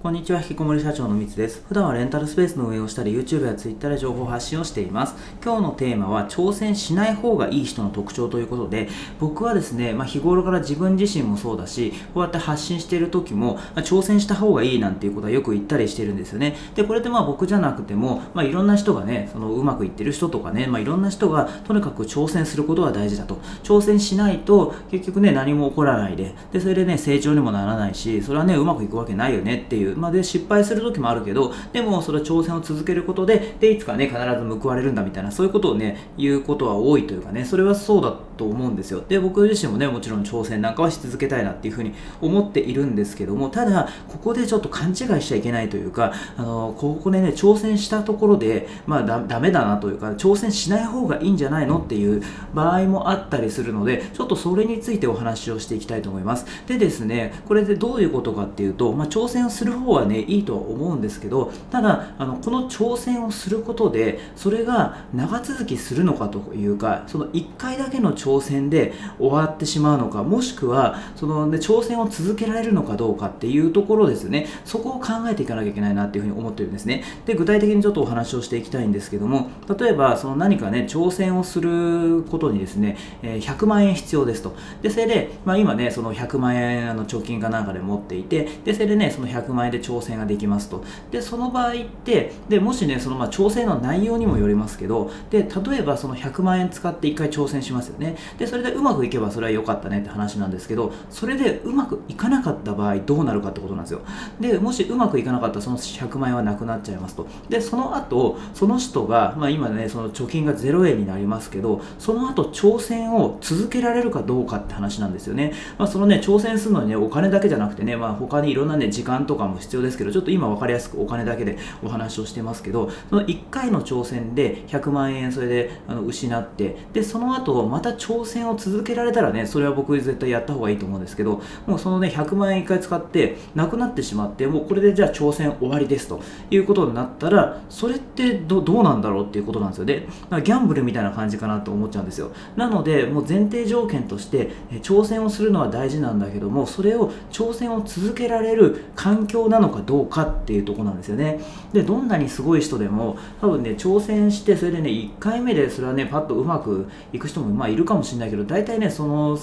こんにちは、引きこもり社長のみつです。普段はレンタルスペースの運営をしたり、YouTube や Twitter で情報発信をしています。今日のテーマは、挑戦しない方がいい人の特徴ということで、僕はですね、まあ、日頃から自分自身もそうだし、こうやって発信している時も、まあ、挑戦した方がいいなんていうことはよく言ったりしてるんですよね。で、これってまあ僕じゃなくても、まあ、いろんな人がね、そのうまくいってる人とかね、まあ、いろんな人がとにかく挑戦することが大事だと。挑戦しないと、結局ね、何も起こらないで、で、それでね、成長にもならないし、それはね、うまくいくわけないよねっていう、まあ、で、失敗する時もあるけどでもそれは挑戦を続けることででいつかね必ず報われるんだみたいなそういうことをね言うことは多いというかねそれはそうだと思うんですよ。で僕自身もねもちろん挑戦なんかはし続けたいなっていうふうに思っているんですけどもただここでちょっと勘違いしちゃいけないというかあのここでね挑戦したところでまあだダメだなというか挑戦しない方がいいんじゃないのっていう場合もあったりするのでちょっとそれについてお話をしていきたいと思います。でですねこれでどういうことかっていうと、まあ、挑戦をする方はねいいとは思うんですけどただあのこの挑戦をすることでそれが長続きするのかというかその1回だけの挑戦で終わってしまうのかもしくはその、で挑戦を続けられるのかどうかっていうところですね。そこを考えていかなきゃいけないなっていうふうに思ってるんですね。で具体的にちょっとお話をしていきたいんですけども例えばその何かね挑戦をすることにですね100万円必要ですと。でそれで、まあ、今ねその100万円の貯金かなんかで持っていてでそれでねその100万円で挑戦ができますと。でその場合ってでもしねそのまあ挑戦の内容にもよりますけどで例えばその100万円使って1回挑戦しますよね。でそれでうまくいけばそれは良かったねって話なんですけどそれでうまくいかなかった場合どうなるかってことなんですよ。でもしうまくいかなかったらその100万円はなくなっちゃいますと。でその後その人が、まあ、今ねその貯金が0円になりますけどその後挑戦を続けられるかどうかって話なんですよね、まあ、そのね挑戦するのにねお金だけじゃなくてね、まあ、他にいろんなね時間とかも必要ですけどちょっと今分かりやすくお金だけでお話をしてますけどその1回の挑戦で100万円それであの失ってでその後また挑戦を続けられたらねそれは僕絶対やった方がいいと思うんですけどもうそのね100万円1回使ってなくなってしまってもうこれでじゃあ挑戦終わりですということになったらそれってどうなんだろうっていうことなんですよ。でギャンブルみたいな感じかなと思っちゃうんですよ。なのでもう前提条件として挑戦をするのは大事なんだけどもそれを挑戦を続けられる環境なのかどうかっていうとこなんですよね。でどんなにすごい人でも多分ね挑戦してそれでね1回目でそれはねパッとうまくいく人もまあいるかもしれないけど大体ねその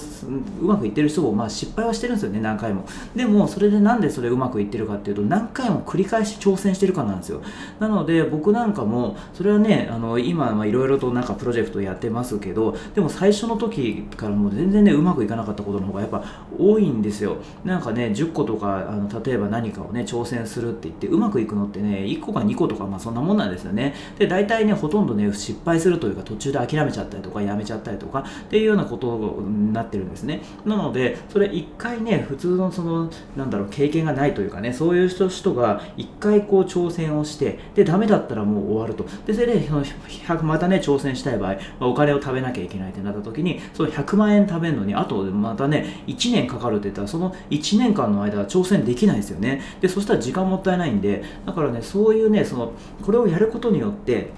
うまくいってる人もまあ失敗はしてるんですよね何回も。でもそれでなんでそれうまくいってるかっていうと何回も繰り返し挑戦してるかなんですよ。なので僕なんかもそれはねあの今いろいろとなんかプロジェクトやってますけどでも最初の時からもう全然ねうまくいかなかったことの方がやっぱ多いんですよ。なんかね10個とかあの例えば何かをねね挑戦するって言ってうまくいくのってね1個か2個とか、まあ、そんなもんなんですよね。で大体ねほとんどね失敗するというか途中で諦めちゃったりとかやめちゃったりとかっていうようなことになってるんですね。なのでそれ1回ね普通のそのなんだろう経験がないというかねそういう人人が1回こう挑戦をしてでダメだったらもう終わると。でそれでその100またね挑戦したい場合、ま、お金を食べなきゃいけないってなった時にその100万円食べるのにあとまたね1年かかるって言ったらその1年間の間は挑戦できないですよねでそしたら時間もったいないんでだからねそういうねそのこれをやることによって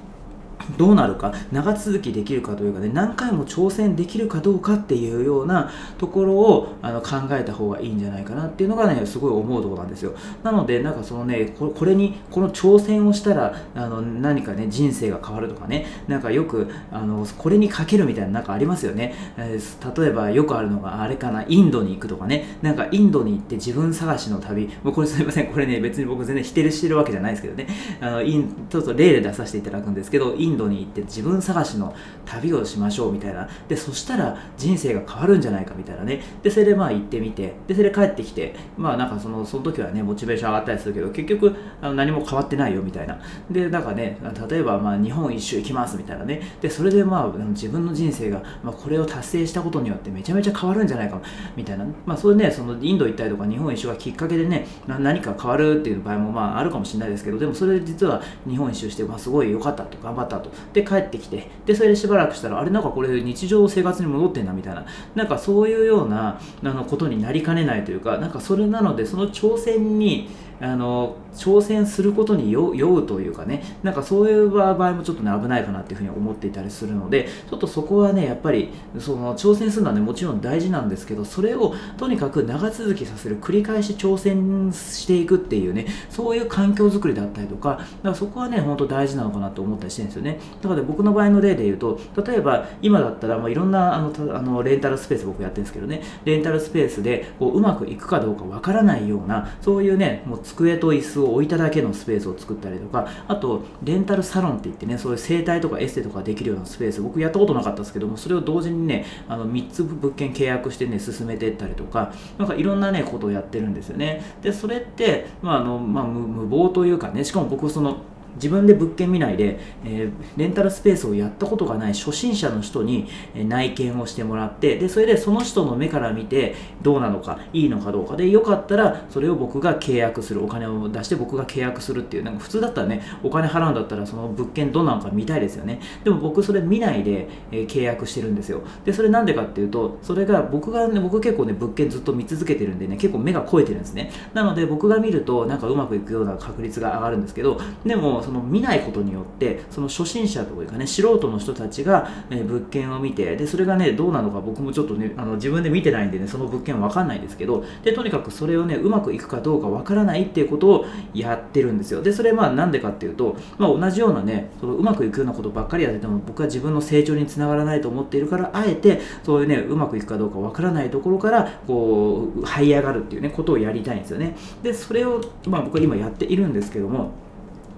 どうなるか長続きできるかというかね何回も挑戦できるかどうかっていうようなところをあの考えた方がいいんじゃないかなっていうのがねすごい思うところなんですよ。なのでなんかそのねこれにこの挑戦をしたらあの何かね人生が変わるとかねなんかよくあのこれにかけるみたいななんかありますよね、えー、例えばよくあるのがあれかなインドに行くとかね。なんかインドに行って自分探しの旅。もうこれすみません。これね別に僕全然否定してるわけじゃないですけどね。あのインちょっと例で出させていただくんですけどインインドに行って自分探しの旅をしましょうみたいな。でそしたら人生が変わるんじゃないかみたいなね。でそれでまあ行ってみて。でそれで帰ってきて。まあなんかそのその時はねモチベーション上がったりするけど結局あの何も変わってないよみたいな。でなんかね例えばまあ日本一周行きますみたいなね。でそれでまあ自分の人生が、まあ、これを達成したことによってめちゃめちゃ変わるんじゃないかみたいな。まあそれねそのインド行ったりとか日本一周がきっかけでね何か変わるっていう場合もまああるかもしれないですけどでもそれで実は日本一周して、まあ、すごい良かったと頑張ったと。で帰ってきて。でそれでしばらくしたらあれなんかこれ日常生活に戻ってんだみたいな。なんかそういうようなあのことになりかねないというかなんかそれなのでその挑戦にあの挑戦することに酔うというかねなんかそういう場合もちょっとね危ないかなっていうふうに思っていたりするのでちょっとそこはねやっぱりその挑戦するのはねもちろん大事なんですけどそれをとにかく長続きさせる繰り返し挑戦していくっていうねそういう環境づくりだったりとかだからそこはね本当大事なのかなと思ったりしてるんですよね。だから僕の場合の例で言うと例えば今だったら、まあ、いろんなあのあのレンタルスペース僕やってるんですけどね。レンタルスペースでこううまくいくかどうかわからないようなそういうねもう机と椅子を置いただけのスペースを作ったりとかあとレンタルサロンって言ってねそういう整体とかエステとかできるようなスペース僕やったことなかったですけどもそれを同時にねあの3つ物件契約してね進めていったりとかなんかいろんなねことをやってるんですよね。でそれって、まああのまあ、無謀というかねしかも僕その自分で物件見ないで、えー、レンタルスペースをやったことがない初心者の人に内見をしてもらってでそれでその人の目から見てどうなのかいいのかどうかでよかったらそれを僕が契約するお金を出して僕が契約するっていうなんか普通だったらねお金払うんだったらその物件どうなのか見たいですよね。でも僕それ見ないで、えー、契約してるんですよ。でそれなんでかっていうとそれが僕がね僕結構ね物件ずっと見続けてるんでね結構目が肥えてるんですね。なので僕が見るとなんかうまくいくような確率が上がるんですけどでもその見ないことによってその初心者というかね素人の人たちが、え物件を見てでそれがねどうなのか僕もちょっとねあの自分で見てないんでねその物件わかんないですけどでとにかくそれをねうまくいくかどうかわからないっていうことをやってるんですよ。でそれまあなんでかっていうと、まあ、同じようなねそのうまくいくようなことばっかりやってても僕は自分の成長につながらないと思っているからあえてそういうねうまくいくかどうかわからないところからこう這い上がるっていうねことをやりたいんですよね。でそれを、まあ、僕は今やっているんですけども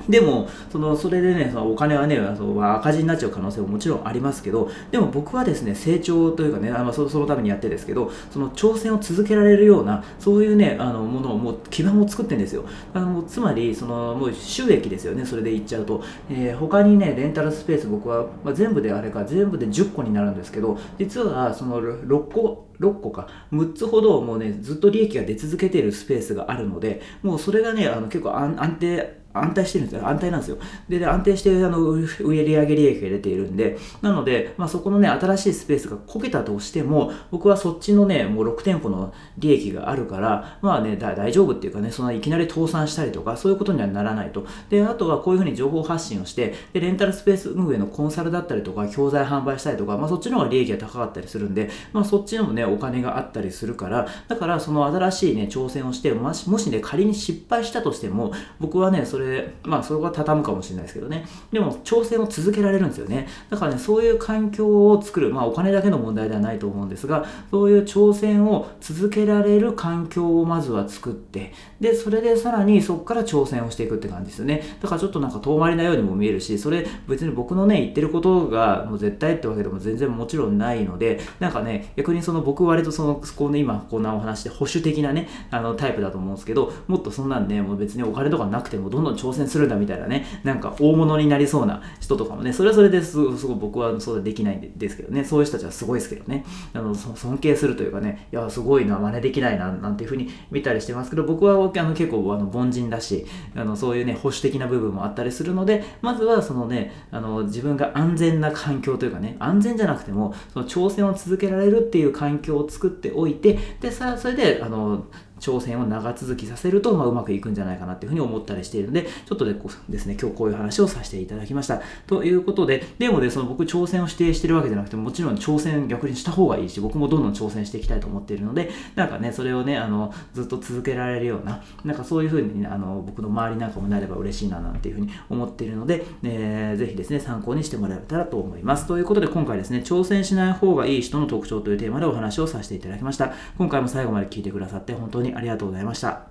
でも、そのそれでね、そのお金はね、その赤字になっちゃう可能性ももちろんありますけど、でも僕はですね、成長というかね、あのそそのためにやってですけど、その挑戦を続けられるような、そういうね、あのものをもう基盤を作ってるんですよ。あのつまり、そのもう収益ですよね、それで言っちゃうと。えー、他にね、レンタルスペース僕は、まあ、全部であれか、全部で10個になるんですけど、実はその6個、6個か、6つほどもうね、ずっと利益が出続けているスペースがあるので、もうそれがね、あの結構安定、安定してるんですよ。安定なんですよ。で、で安定してあの売上利益が出ているんで、なので、まあ、そこのね、新しいスペースがこけたとしても、僕はそっちのね、もう6店舗の利益があるから、まあね、大丈夫っていうかね、そんないきなり倒産したりとか、そういうことにはならないと。で、あとはこういうふうに情報発信をして、で、レンタルスペース運営のコンサルだったりとか、教材販売したりとか、まあ、そっちの方が利益が高かったりするんで、まあ、そっちのもね、お金があったりするから、だからその新しいね、挑戦をして、もしもしね、仮に失敗したとしても、僕はね、それ、まあ、それが畳むかもしれないですけどね。でも、挑戦を続けられるんですよね。だからね、そういう環境を作る、まあ、お金だけの問題ではないと思うんですが、そういう挑戦を続けられる環境をまずは作って、で、それでさらにそこから挑戦をしていくって感じですよね。だからちょっとなんか遠回りなようにも見えるし、それ別に僕のね、言ってることがもう絶対ってわけでも全然もちろんないので、なんかね、逆にその僕割とその、こうね、今こんなお話で保守的なね、あのタイプだと思うんですけど、もっとそんなんね、もう別にお金とかなくてもどんどん挑戦するんだみたいなね、なんか大物になりそうな人とかもね、それはそれですごすご僕はそうできないんですけどね、そういう人たちはすごいですけどね、あの尊敬するというかね、いや、すごいな、真似できないな、なんていうふうに見たりしてますけど、僕はあの結構あの凡人だし、あのそういうね、保守的な部分もあったりするので、まずはそのね、あの自分が安全な環境というかね、安全じゃなくても、その挑戦を続けられるっていう環境を作っておいて、で、さそれで、あの、挑戦を長続きさせると、まあ、うまくいくんじゃないかなっていうふうに思ったりしているので、ちょっとでこうですね、今日こういう話をさせていただきました。ということで、でもね、その僕挑戦を指定してるわけじゃなくて、もちろん挑戦逆にした方がいいし、僕もどんどん挑戦していきたいと思っているので、なんかね、それをね、あの、ずっと続けられるような、なんかそういうふうに、ね、あの、僕の周りなんかもなれば嬉しいななんていうふうに思っているので、えー、ぜひですね、参考にしてもらえたらと思います。ということで、今回ですね、挑戦しない方がいい人の特徴というテーマでお話をさせていただきました。今回も最後まで聞いてくださって本当ににありがとうございました。